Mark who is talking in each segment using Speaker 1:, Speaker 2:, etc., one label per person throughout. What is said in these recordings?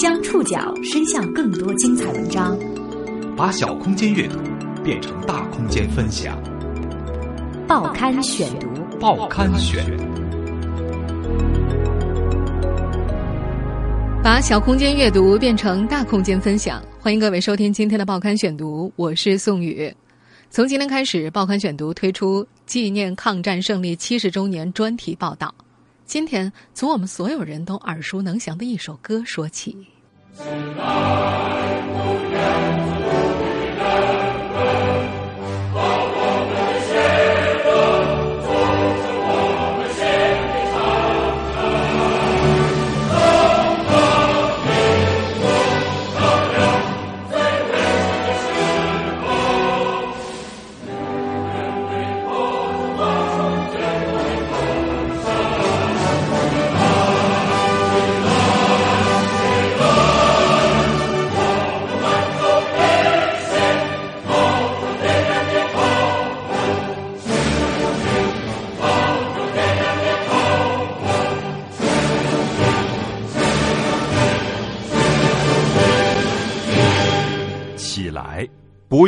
Speaker 1: 将触角伸向更多精彩文章，
Speaker 2: 把小空间阅读变成大空间分享。
Speaker 1: 报刊选读，
Speaker 2: 报刊选，
Speaker 3: 把小空间阅读变成大空间分享。欢迎各位收听今天的报刊选读，我是宋宇。从今天开始，报刊选读推出纪念抗战胜利七十周年专题报道。今天从我们所有人都耳熟能详的一首歌说起。
Speaker 4: 起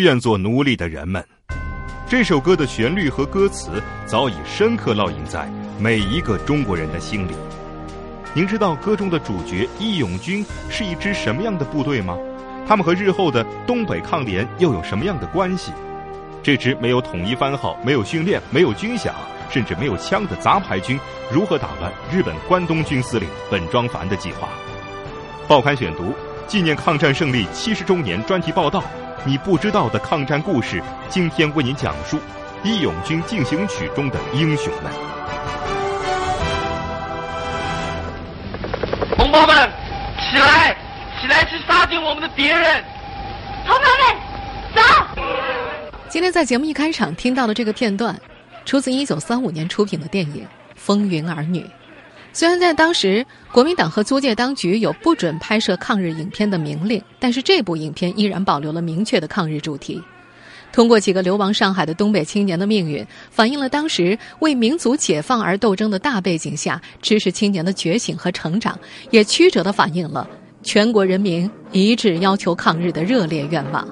Speaker 4: 愿做奴隶的人们。这首歌的旋律和歌词早已深刻烙印在每一个中国人的心里。您知道歌中的主角义勇军是一支什么样的部队吗？他们和日后的东北抗联又有什么样的关系？这支没有统一番号、没有训练、没有军饷，甚至没有枪的杂牌军，如何打乱日本关东军司令本庄繁的计划？报刊选读。纪念抗战胜利七十周年专题报道，你不知道的抗战故事，今天为您讲述《义勇军进行曲》中的英雄们。
Speaker 5: 同胞们，起来，起来去杀尽我们的敌人！
Speaker 6: 同胞们，走！
Speaker 3: 今天在节目一开场听到的这个片段，出自一九三五年出品的电影《风云儿女》。虽然在当时，国民党和租界当局有不准拍摄抗日影片的明令，但是这部影片依然保留了明确的抗日主题。通过几个流亡上海的东北青年的命运，反映了当时为民族解放而斗争的大背景下知识青年的觉醒和成长，也曲折地反映了全国人民一致要求抗日的热烈愿望。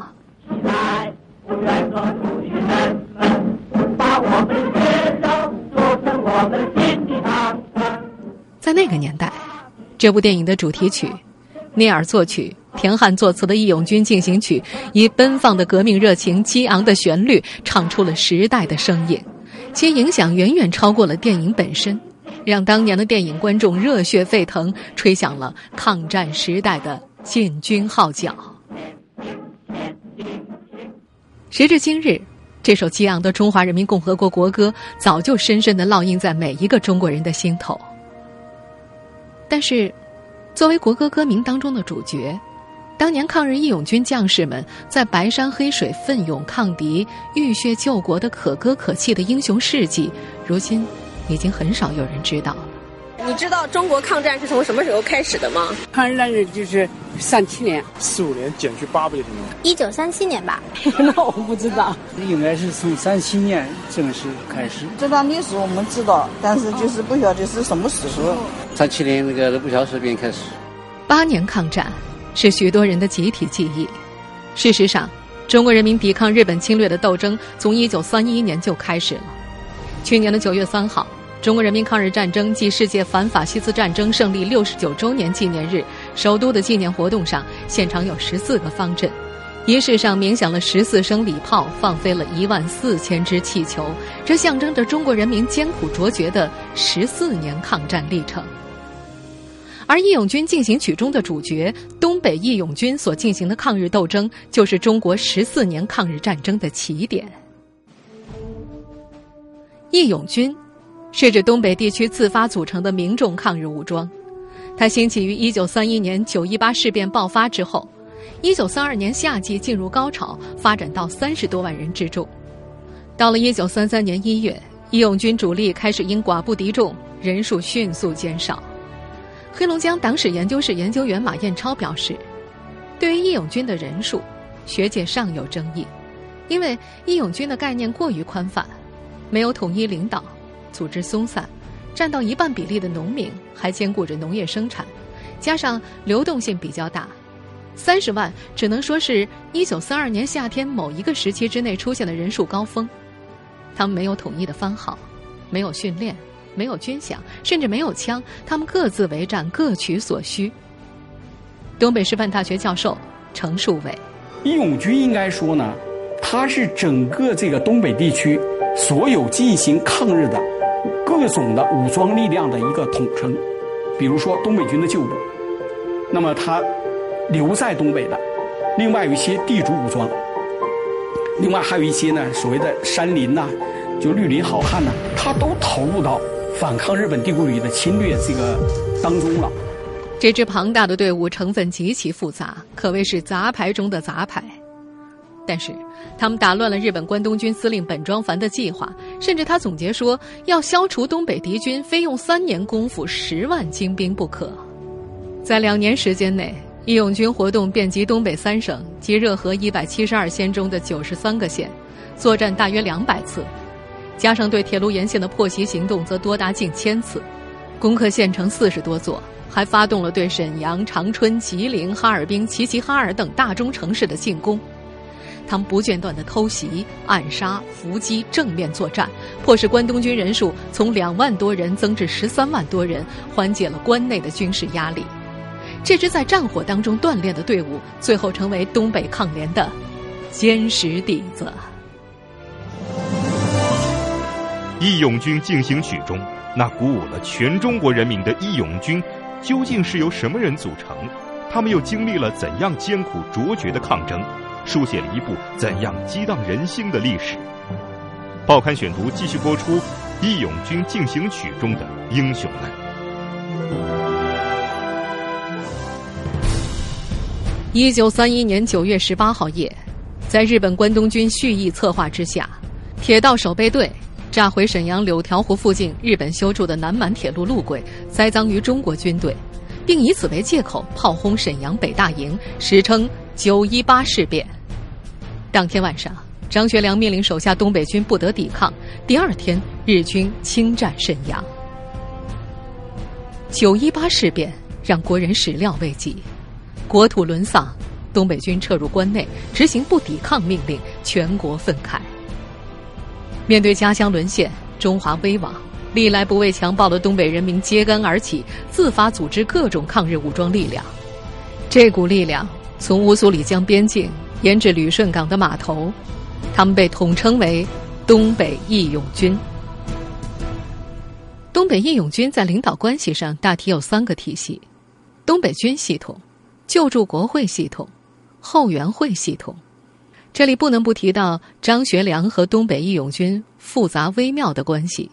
Speaker 3: 在那个年代，这部电影的主题曲，聂耳作曲、田汉作词的《义勇军进行曲》，以奔放的革命热情、激昂的旋律，唱出了时代的声音，其影响远远超过了电影本身，让当年的电影观众热血沸腾，吹响了抗战时代的进军号角。时至今日，这首激昂的中华人民共和国国歌，早就深深地烙印在每一个中国人的心头。但是，作为国歌歌名当中的主角，当年抗日义勇军将士们在白山黑水奋勇抗敌、浴血救国的可歌可泣的英雄事迹，如今已经很少有人知道了。
Speaker 7: 你知道中国抗战是从什么时候开始的吗？
Speaker 8: 抗日战争就是三七年、
Speaker 9: 四五年减去八百天。
Speaker 10: 一九三七年吧？
Speaker 8: 那我不知道，
Speaker 11: 应该是从三七年正式开始。
Speaker 12: 这段历史我们知道，但是就是不晓得是什么时候。
Speaker 11: 三七年那个卢沟桥事变开始。
Speaker 3: 八年抗战是许多人的集体记忆。事实上，中国人民抵抗日本侵略的斗争从一九三一年就开始了。去年的九月三号。中国人民抗日战争暨世界反法西斯战争胜利六十九周年纪念日，首都的纪念活动上，现场有十四个方阵，仪式上鸣响了十四声礼炮，放飞了一万四千只气球，这象征着中国人民艰苦卓绝的十四年抗战历程。而《义勇军进行曲》中的主角东北义勇军所进行的抗日斗争，就是中国十四年抗日战争的起点。义勇军。是指东北地区自发组成的民众抗日武装，它兴起于一九三一年九一八事变爆发之后，一九三二年夏季进入高潮，发展到三十多万人之众。到了一九三三年一月，义勇军主力开始因寡不敌众，人数迅速减少。黑龙江党史研究室研究员马彦超表示，对于义勇军的人数，学界尚有争议，因为义勇军的概念过于宽泛，没有统一领导。组织松散，占到一半比例的农民还兼顾着农业生产，加上流动性比较大，三十万只能说是一九三二年夏天某一个时期之内出现的人数高峰。他们没有统一的番号，没有训练，没有军饷，甚至没有枪，他们各自为战，各取所需。东北师范大学教授程树伟，
Speaker 10: 义勇军应该说呢，它是整个这个东北地区所有进行抗日的各种的武装力量的一个统称。比如说东北军的旧部，那么他留在东北的，另外有一些地主武装，另外还有一些呢所谓的山林呐，就绿林好汉呐，他都投入到反抗日本帝国主义的侵略这个当中了。
Speaker 3: 这支庞大的队伍成分极其复杂，可谓是杂牌中的杂牌。但是，他们打乱了日本关东军司令本庄繁的计划，甚至他总结说，要消除东北敌军，非用三年功夫、十万精兵不可。在两年时间内，义勇军活动遍及东北三省及热河一百七十二县中的九十三个县，作战大约两百次，加上对铁路沿线的破袭行动，则多达近千次，攻克县城四十多座，还发动了对沈阳、长春、吉林、哈尔滨、齐齐哈尔等大中城市的进攻。他们不间断的偷袭、暗杀、伏击、正面作战，迫使关东军人数从两万多人增至十三万多人，缓解了关内的军事压力。这支在战火当中锻炼的队伍，最后成为东北抗联的坚实底子。
Speaker 4: 《义勇军进行曲》中，那鼓舞了全中国人民的义勇军，究竟是由什么人组成？他们又经历了怎样艰苦卓绝的抗争？书写了一部怎样激荡人心的历史。报刊选读继续播出《义勇军进行曲》中的英雄们。
Speaker 3: 一九三一年九月十八号夜，在日本关东军蓄意策划之下，铁道守备队炸毁沈阳柳条湖附近日本修筑的南满铁路路轨，栽赃于中国军队，并以此为借口炮轰沈阳北大营，史称。九一八事变当天晚上，张学良命令手下东北军不得抵抗。第二天，日军侵占沈阳。九一八事变让国人始料未及，国土沦丧，东北军撤入关内，执行不抵抗命令，全国愤慨。面对家乡沦陷，中华危亡，历来不畏强暴的东北人民揭竿而起，自发组织各种抗日武装力量。这股力量。从乌苏里江边境沿至旅顺港的码头，他们被统称为东北义勇军。东北义勇军在领导关系上大体有三个体系：东北军系统、救助国会系统、后援会系统。这里不能不提到张学良和东北义勇军复杂微妙的关系。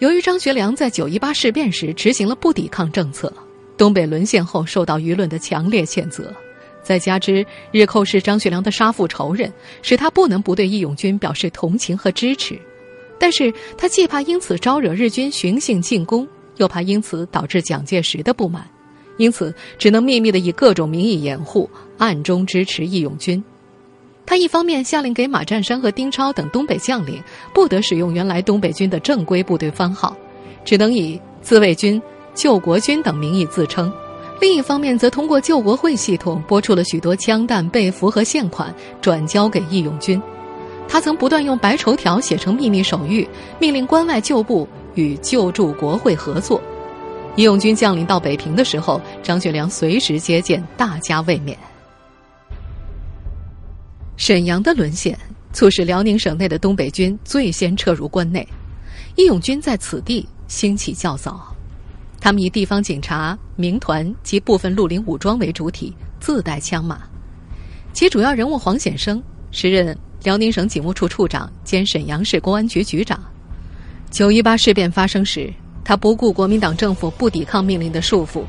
Speaker 3: 由于张学良在九一八事变时执行了不抵抗政策。东北沦陷后，受到舆论的强烈谴责，再加之日寇是张学良的杀父仇人，使他不能不对义勇军表示同情和支持。但是他既怕因此招惹日军寻衅进攻，又怕因此导致蒋介石的不满，因此只能秘密的以各种名义掩护，暗中支持义勇军。他一方面下令给马占山和丁超等东北将领不得使用原来东北军的正规部队番号，只能以自卫军。救国军等名义自称，另一方面则通过救国会系统拨出了许多枪弹、被服和现款，转交给义勇军。他曾不断用白绸条写成秘密手谕，命令关外旧部与救助国会合作。义勇军将领到北平的时候，张学良随时接见，大家卫冕。沈阳的沦陷，促使辽宁省内的东北军最先撤入关内，义勇军在此地兴起较早。他们以地方警察、民团及部分绿林武装为主体，自带枪马。其主要人物黄显生，时任辽宁省警务处处长兼沈阳市公安局局长。九一八事变发生时，他不顾国民党政府不抵抗命令的束缚，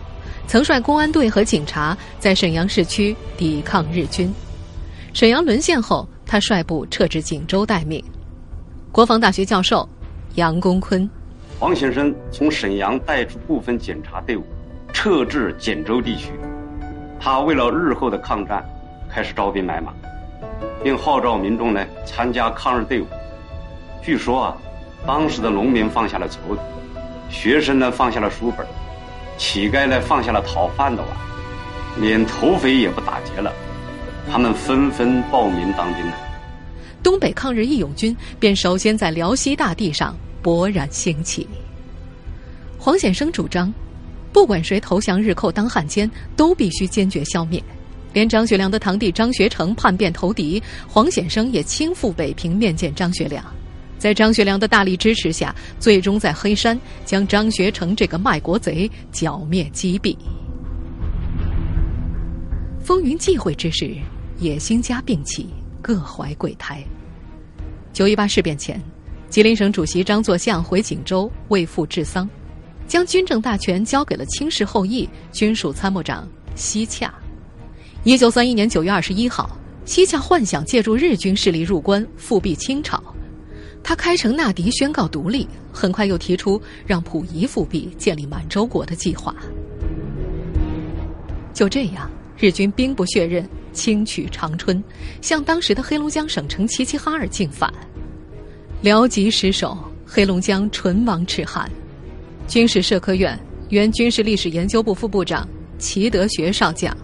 Speaker 3: 曾率公安队和警察在沈阳市区抵抗日军。沈阳沦陷后，他率部撤至锦州待命。国防大学教授杨功坤。
Speaker 13: 黄先生从沈阳带出部分检查队伍，撤至锦州地区。他为了日后的抗战，开始招兵买马，并号召民众呢参加抗日队伍。据说啊，当时的农民放下了锄头，学生呢放下了书本，乞丐呢放下了讨饭的碗，连土匪也不打劫了，他们纷纷报名当兵了。
Speaker 3: 东北抗日义勇军便首先在辽西大地上勃然兴起。黄显生主张，不管谁投降日寇当汉奸，都必须坚决消灭。连张学良的堂弟张学成叛变投敌，黄显生也亲赴北平面见张学良。在张学良的大力支持下，最终在黑山将张学成这个卖国贼剿灭击毙。风云际会之时，野心家并起，各怀鬼胎。九一八事变前，吉林省主席张作相回锦州为父治丧，将军政大权交给了清室后裔军属参谋长西洽。一九三一年九月二十一号，西洽幻想借助日军势力入关复辟清朝，他开城纳敌宣告独立，很快又提出让溥仪复辟建立满洲国的计划。就这样，日军兵不血刃，轻取长春，向当时的黑龙江省城齐齐哈尔进犯。辽吉失守，黑龙江唇亡齿寒。军事社科院原军事历史研究部副部长齐德学少将。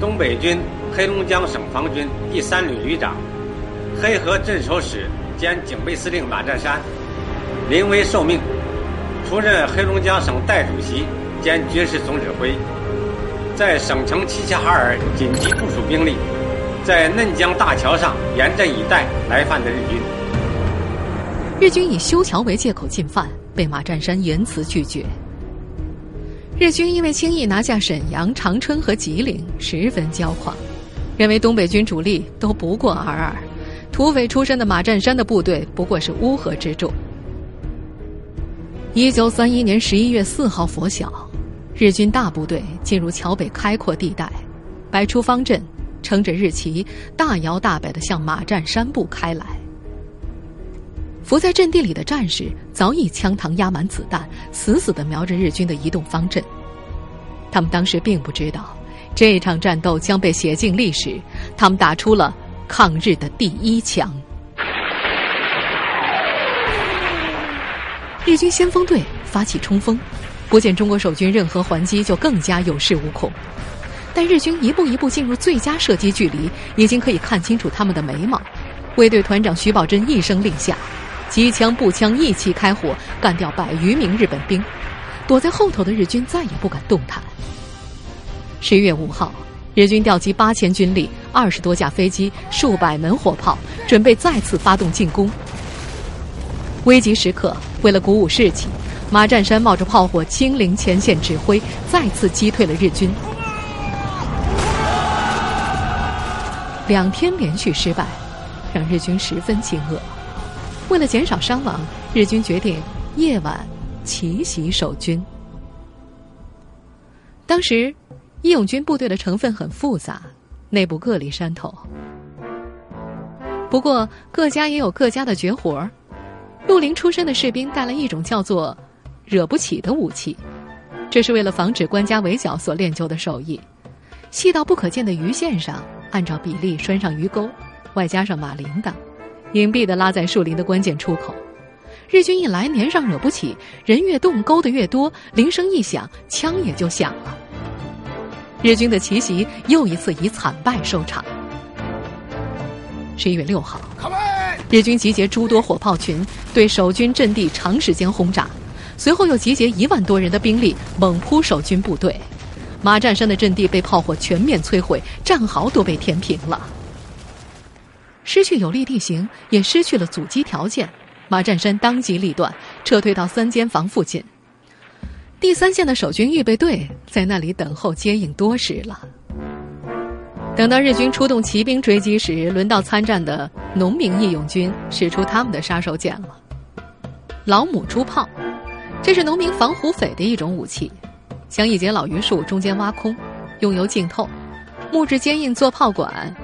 Speaker 14: 东北军黑龙江省防军第三旅旅长、黑河镇守使兼警备司令马占山，临危受命，出任黑龙江省代主席兼军事总指挥，在省城齐齐哈尔紧急部署兵力，在嫩江大桥上严阵以待来犯的日军。
Speaker 3: 日军以修桥为借口进犯，被马占山严词拒绝。日军因为轻易拿下沈阳、长春和吉林，十分骄狂，认为东北军主力都不过尔尔，土匪出身的马占山的部队不过是乌合之众。一九三一年十一月四号拂晓，日军大部队进入桥北开阔地带，摆出方阵，撑着日旗，大摇大摆地向马占山部开来。伏在阵地里的战士早已枪膛压满子弹，死死地瞄着日军的移动方阵。他们当时并不知道，这场战斗将被写进历史。他们打出了抗日的第一枪。日军先锋队发起冲锋，不见中国守军任何还击，就更加有恃无恐。但日军一步一步进入最佳射击距离，已经可以看清楚他们的眉毛。卫队团长徐宝珍一声令下。机枪、步枪一起开火，干掉百余名日本兵。躲在后头的日军再也不敢动弹。十一月五号，日军调集八千军力、二十多架飞机、数百门火炮，准备再次发动进攻。危急时刻，为了鼓舞士气，马占山冒着炮火亲临前线指挥，再次击退了日军。两天连续失败，让日军十分惊愕。为了减少伤亡，日军决定夜晚奇袭守军。当时，义勇军部队的成分很复杂，内部各立山头。不过，各家也有各家的绝活儿。绿林出身的士兵带了一种叫做“惹不起”的武器，这是为了防止官家围剿所练就的手艺。细到不可见的鱼线上，按照比例拴上鱼钩，外加上马铃铛。隐蔽的拉在树林的关键出口，日军一来，年上惹不起，人越动，勾的越多，铃声一响，枪也就响了。日军的奇袭又一次以惨败收场。十一月六号，日军集结诸多火炮群，对守军阵地长时间轰炸，随后又集结一万多人的兵力猛扑守军部队，马占山的阵地被炮火全面摧毁，战壕都被填平了。失去有利地形，也失去了阻击条件，马占山当机立断，撤退到三间房附近。第三线的守军预备队在那里等候接应多时了。等到日军出动骑兵追击时，轮到参战的农民义勇军使出他们的杀手锏了——老母猪炮。这是农民防虎匪的一种武器，将一节老榆树中间挖空，用油浸透，木质坚硬做炮管。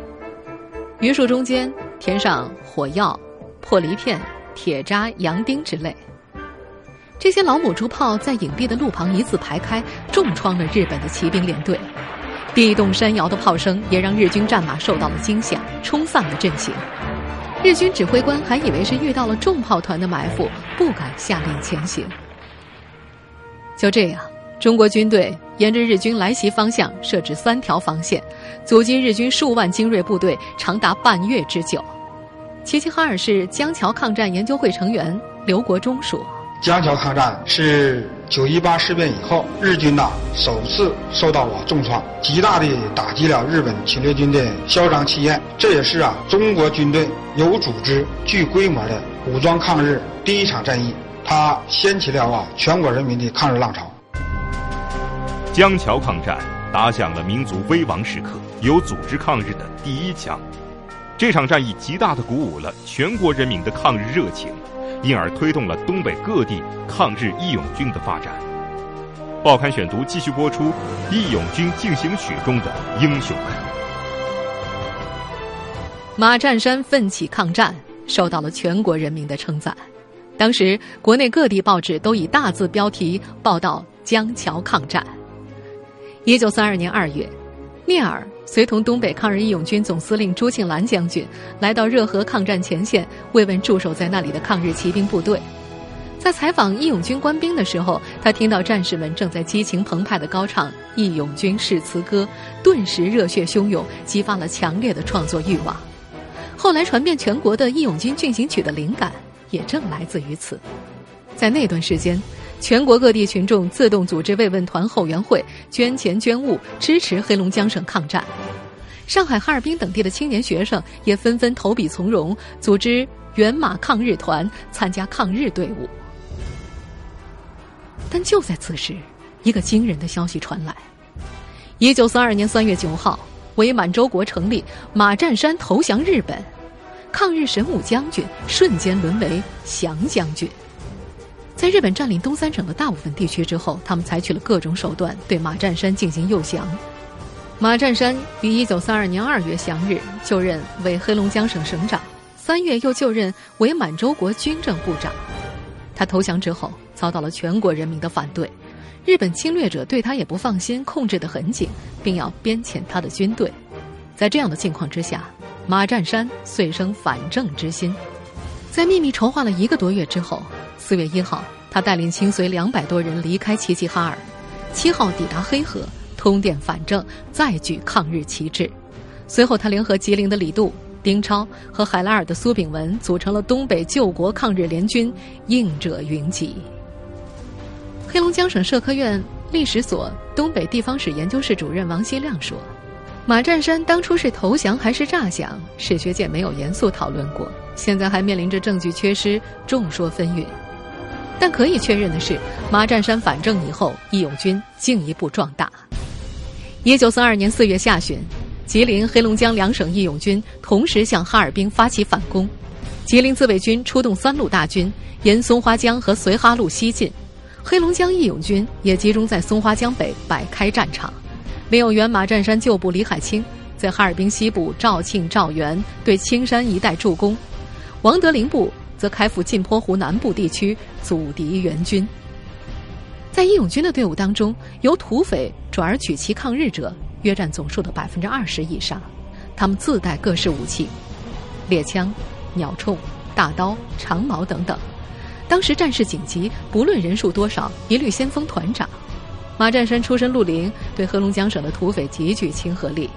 Speaker 3: 榆树中间填上火药、破梨片、铁渣、洋钉之类。这些老母猪炮在隐蔽的路旁一字排开，重创了日本的骑兵连队。地动山摇的炮声也让日军战马受到了惊吓，冲散了阵型。日军指挥官还以为是遇到了重炮团的埋伏，不敢下令前行。就这样，中国军队沿着日军来袭方向设置三条防线，阻击日军数万精锐部队长达半月之久。齐齐哈尔市江桥抗战研究会成员刘国忠说：“
Speaker 15: 江桥抗战是九一八事变以后日军呐首次受到了重创，极大的打击了日本侵略军的嚣张气焰。这也是啊中国军队有组织、具规模的武装抗日第一场战役，它掀起了啊全国人民的抗日浪潮。”
Speaker 4: 江桥抗战打响了民族危亡时刻、有组织抗日的第一枪。这场战役极大地鼓舞了全国人民的抗日热情，因而推动了东北各地抗日义勇军的发展。报刊选读继续播出《义勇军进行曲》中的英雄们。
Speaker 3: 马占山奋起抗战，受到了全国人民的称赞。当时，国内各地报纸都以大字标题报道江桥抗战。一九三二年二月，聂耳。随同东北抗日义勇军总司令朱庆澜将军来到热河抗战前线，慰问驻守在那里的抗日骑兵部队。在采访义勇军官兵的时候，他听到战士们正在激情澎湃地高唱《义勇军誓词歌》，顿时热血汹涌，激发了强烈的创作欲望。后来传遍全国的《义勇军进行曲》的灵感，也正来自于此。在那段时间。全国各地群众自动组织慰问团后援会，捐钱捐物支持黑龙江省抗战。上海、哈尔滨等地的青年学生也纷纷投笔从戎，组织援马抗日团参加抗日队伍。但就在此时，一个惊人的消息传来：一九三二年三月九号，伪满洲国成立，马占山投降日本，抗日神武将军瞬间沦为降将军。在日本占领东三省的大部分地区之后，他们采取了各种手段对马占山进行诱降。马占山于一九三二年二月降日，就任为黑龙江省省长；三月又就任为满洲国军政部长。他投降之后，遭到了全国人民的反对，日本侵略者对他也不放心，控制得很紧，并要编遣他的军队。在这样的境况之下，马占山遂生反正之心，在秘密筹划了一个多月之后。四月一号，他带领亲随两百多人离开齐齐哈尔，七号抵达黑河，通电反正，再举抗日旗帜。随后，他联合吉林的李杜、丁超和海拉尔的苏炳文，组成了东北救国抗日联军，应者云集。黑龙江省社科院历史所东北地方史研究室主任王锡亮说：“马占山当初是投降还是诈降，史学界没有严肃讨论过，现在还面临着证据缺失，众说纷纭。”但可以确认的是，马占山反正以后，义勇军进一步壮大。一九四二年四月下旬，吉林、黑龙江两省义勇军同时向哈尔滨发起反攻。吉林自卫军出动三路大军，沿松花江和绥哈路西进；黑龙江义勇军也集中在松花江北摆开战场。另有原马占山旧部李海清在哈尔滨西部肇庆、肇源对青山一带助攻，王德林部。则开赴镜泊湖南部地区阻敌援军。在义勇军的队伍当中，由土匪转而举旗抗日者约占总数的百分之二十以上。他们自带各式武器，猎枪、鸟铳、大刀、长矛等等。当时战事紧急，不论人数多少，一律先锋团长。马占山出身绿林，对黑龙江省的土匪极具亲和力。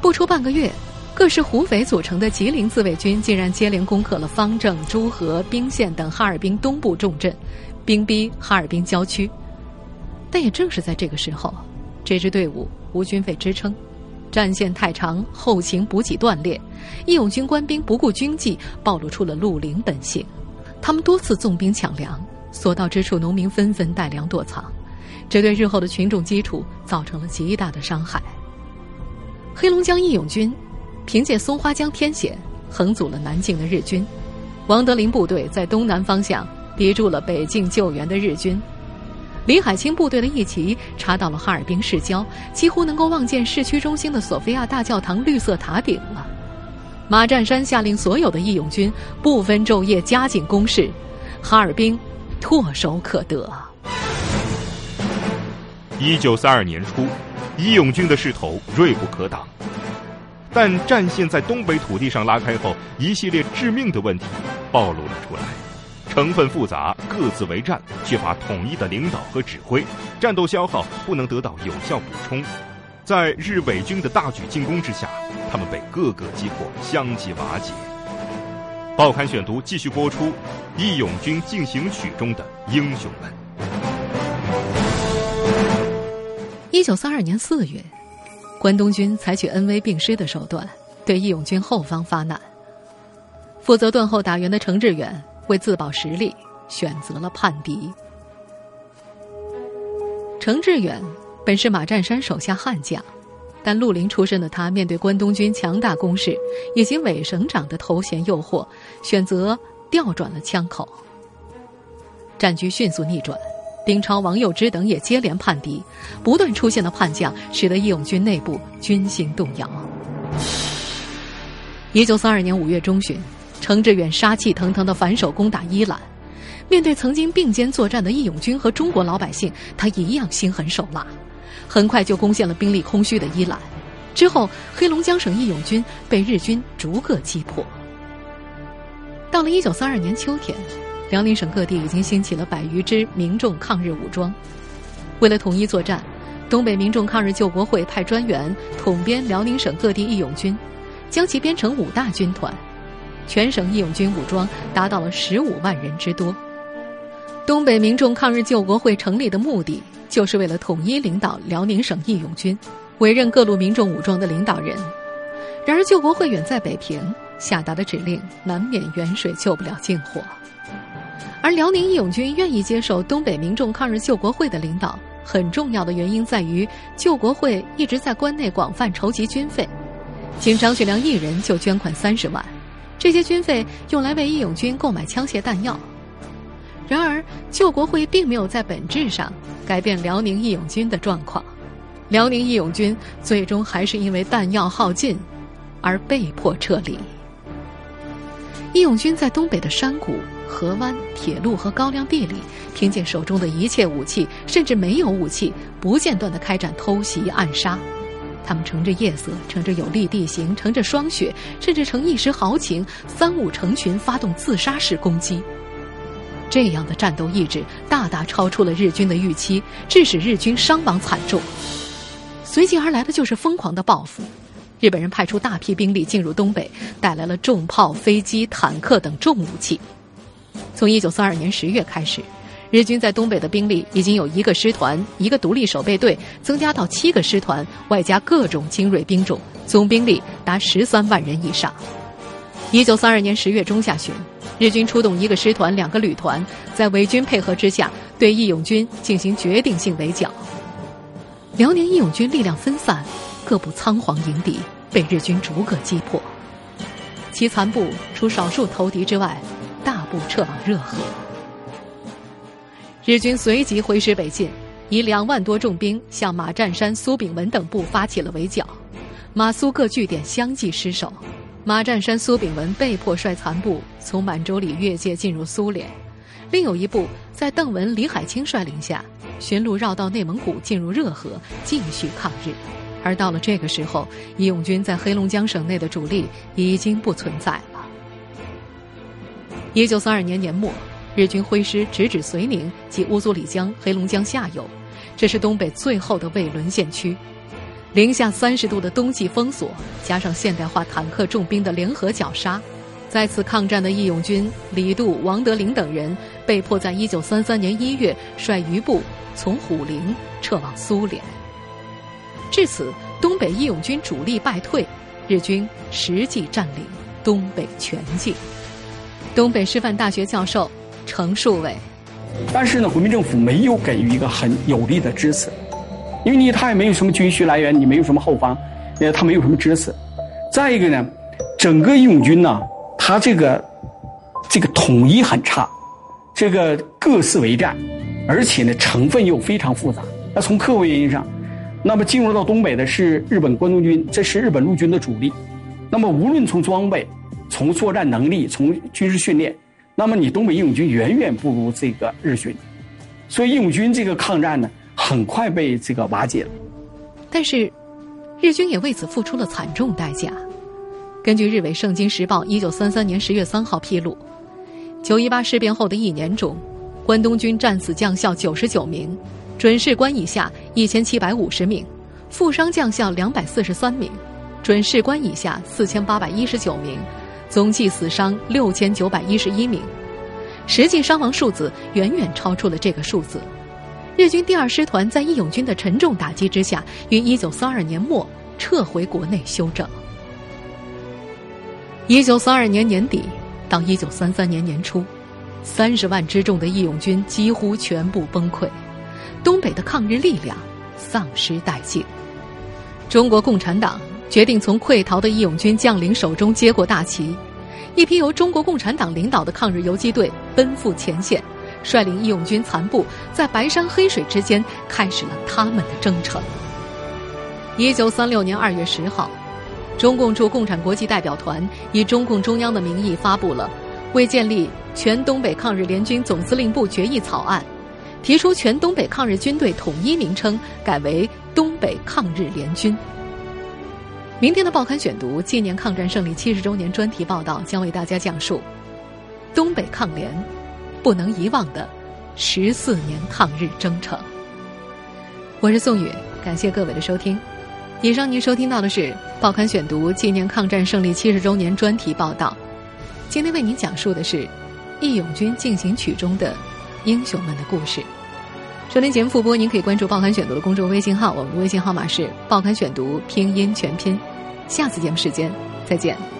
Speaker 3: 不出半个月。各式胡匪组成的吉林自卫军竟然接连攻克了方正、诸河、宾县等哈尔滨东部重镇，兵逼哈尔滨郊区。但也正是在这个时候，这支队伍无军费支撑，战线太长，后勤补给断裂，义勇军官兵不顾军纪，暴露出了绿林本性。他们多次纵兵抢粮，所到之处农民纷纷带粮躲藏，这对日后的群众基础造成了极大的伤害。黑龙江义勇军。凭借松花江天险，横阻了南进的日军。王德林部队在东南方向抵住了北进救援的日军。李海清部队的一旗插到了哈尔滨市郊，几乎能够望见市区中心的索菲亚大教堂绿色塔顶了。马占山下令所有的义勇军不分昼夜加紧攻势，哈尔滨唾手可得。
Speaker 4: 一九三二年初，义勇军的势头锐不可挡。但战线在东北土地上拉开后，一系列致命的问题暴露了出来。成分复杂，各自为战，缺乏统一的领导和指挥，战斗消耗不能得到有效补充。在日伪军的大举进攻之下，他们被各个击破，相继瓦解。报刊选读继续播出《义勇军进行曲》中的英雄们。
Speaker 3: 一九三二年四月，关东军采取恩威并施的手段，对义勇军后方发难。负责断后打援的程志远为自保实力，选择了叛敌。程志远。本是马占山手下悍将，但绿林出身的他，面对关东军强大攻势以及伪省长的头衔诱惑，选择调转了枪口。战局迅速逆转，丁超、王幼之等也接连叛敌，不断出现的叛将使得义勇军内部军心动摇。一九三二年五月中旬，程志远杀气腾腾的反手攻打伊朗，面对曾经并肩作战的义勇军和中国老百姓，他一样心狠手辣。很快就攻陷了兵力空虚的伊朗，之后黑龙江省义勇军被日军逐个击破。到了一九三二年秋天，辽宁省各地已经兴起了百余支民众抗日武装。为了统一作战，东北民众抗日救国会派专员统编辽宁省各地义勇军，将其编成五大军团，全省义勇军武装达到了十五万人之多。东北民众抗日救国会成立的目的。就是为了统一领导辽宁省义勇军，委任各路民众武装的领导人。然而救国会远在北平，下达的指令难免远水救不了近火。而辽宁义勇军愿意接受东北民众抗日救国会的领导，很重要的原因在于救国会一直在关内广泛筹集军费，仅张学良一人就捐款三十万，这些军费用来为义勇军购买枪械弹药。然而，救国会并没有在本质上改变辽宁义勇军的状况，辽宁义勇军最终还是因为弹药耗尽而被迫撤离。义勇军在东北的山谷、河湾、铁路和高粱地里，凭借手中的一切武器，甚至没有武器，不间断地开展偷袭、暗杀。他们乘着夜色，乘着有利地形，乘着霜雪，甚至乘一时豪情，三五成群发动自杀式攻击。这样的战斗意志大大超出了日军的预期，致使日军伤亡惨重。随即而来的就是疯狂的报复。日本人派出大批兵力进入东北，带来了重炮、飞机、坦克等重武器。从一九三二年十月开始，日军在东北的兵力已经有一个师团、一个独立守备队，增加到七个师团，外加各种精锐兵种，总兵力达十三万人以上。一九三二年十月中下旬。日军出动一个师团、两个旅团，在伪军配合之下，对义勇军进行决定性围剿。辽宁义勇军力量分散，各部仓皇迎敌，被日军逐个击破。其残部除少数投敌之外，大部撤往热河。日军随即挥师北进，以两万多重兵向马占山、苏炳文等部发起了围剿，马苏各据点相继失守。马占山、苏炳文被迫率残部从满洲里越界进入苏联，另有一部在邓文、李海清率领下寻路绕到内蒙古进入热河继续抗日。而到了这个时候，义勇军在黑龙江省内的主力已经不存在。一九三二年年末，日军挥师直指绥宁及乌苏里江、黑龙江下游，这是东北最后的未沦陷区。零下三十度的冬季封锁，加上现代化坦克重兵的联合绞杀，在此抗战的义勇军李杜、王德林等人被迫在一九三三年一月率余部从虎林撤往苏联。至此，东北义勇军主力败退，日军实际占领东北全境。东北师范大学教授程树伟，
Speaker 10: 但是呢，国民政府没有给予一个很有力的支持。因为你他也没有什么军需来源，你没有什么后方，呃，他没有什么支持。再一个呢，整个义勇军呢，他这个这个统一很差，这个各自为战，而且呢成分又非常复杂。那从客观原因上，那么进入到东北的是日本关东军，这是日本陆军的主力。那么无论从装备、从作战能力、从军事训练，那么你东北义勇军远远不如这个日军。所以义勇军这个抗战呢。很快被这个瓦解了，
Speaker 3: 但是日军也为此付出了惨重代价。根据日伪《圣经时报》一九三三年十月三号披露，九一八事变后的一年中，关东军战死将校九十九名，准士官以下一千七百五十名，负伤将校两百四十三名，准士官以下四千八百一十九名，总计死伤六千九百一十一名。实际伤亡数字远远超出了这个数字。日军第二师团在义勇军的沉重打击之下，于一九三二年末撤回国内休整。一九三二年年底到一九三三年年初，三十万之众的义勇军几乎全部崩溃，东北的抗日力量丧失殆尽。中国共产党决定从溃逃的义勇军将领手中接过大旗，一批由中国共产党领导的抗日游击队奔赴前线，率领义勇军残部在白山黑水之间开始了他们的征程。一九三六年二月十号。中共驻共产国际代表团以中共中央的名义发布了为建立全东北抗日联军总司令部决议草案，提出全东北抗日军队统一名称改为东北抗日联军。明天的报刊选读纪念抗战胜利七十周年专题报道将为大家讲述东北抗联不能遗忘的十四年抗日征程。我是宋宇，感谢各位的收听。以上您收听到的是《报刊选读》纪念抗战胜利七十周年专题报道。今天为您讲述的是《义勇军进行曲》中的英雄们的故事。收听节目复播，您可以关注《报刊选读》的公众微信号，我们的微信号码是《报刊选读》拼音全拼。下次节目时间再见。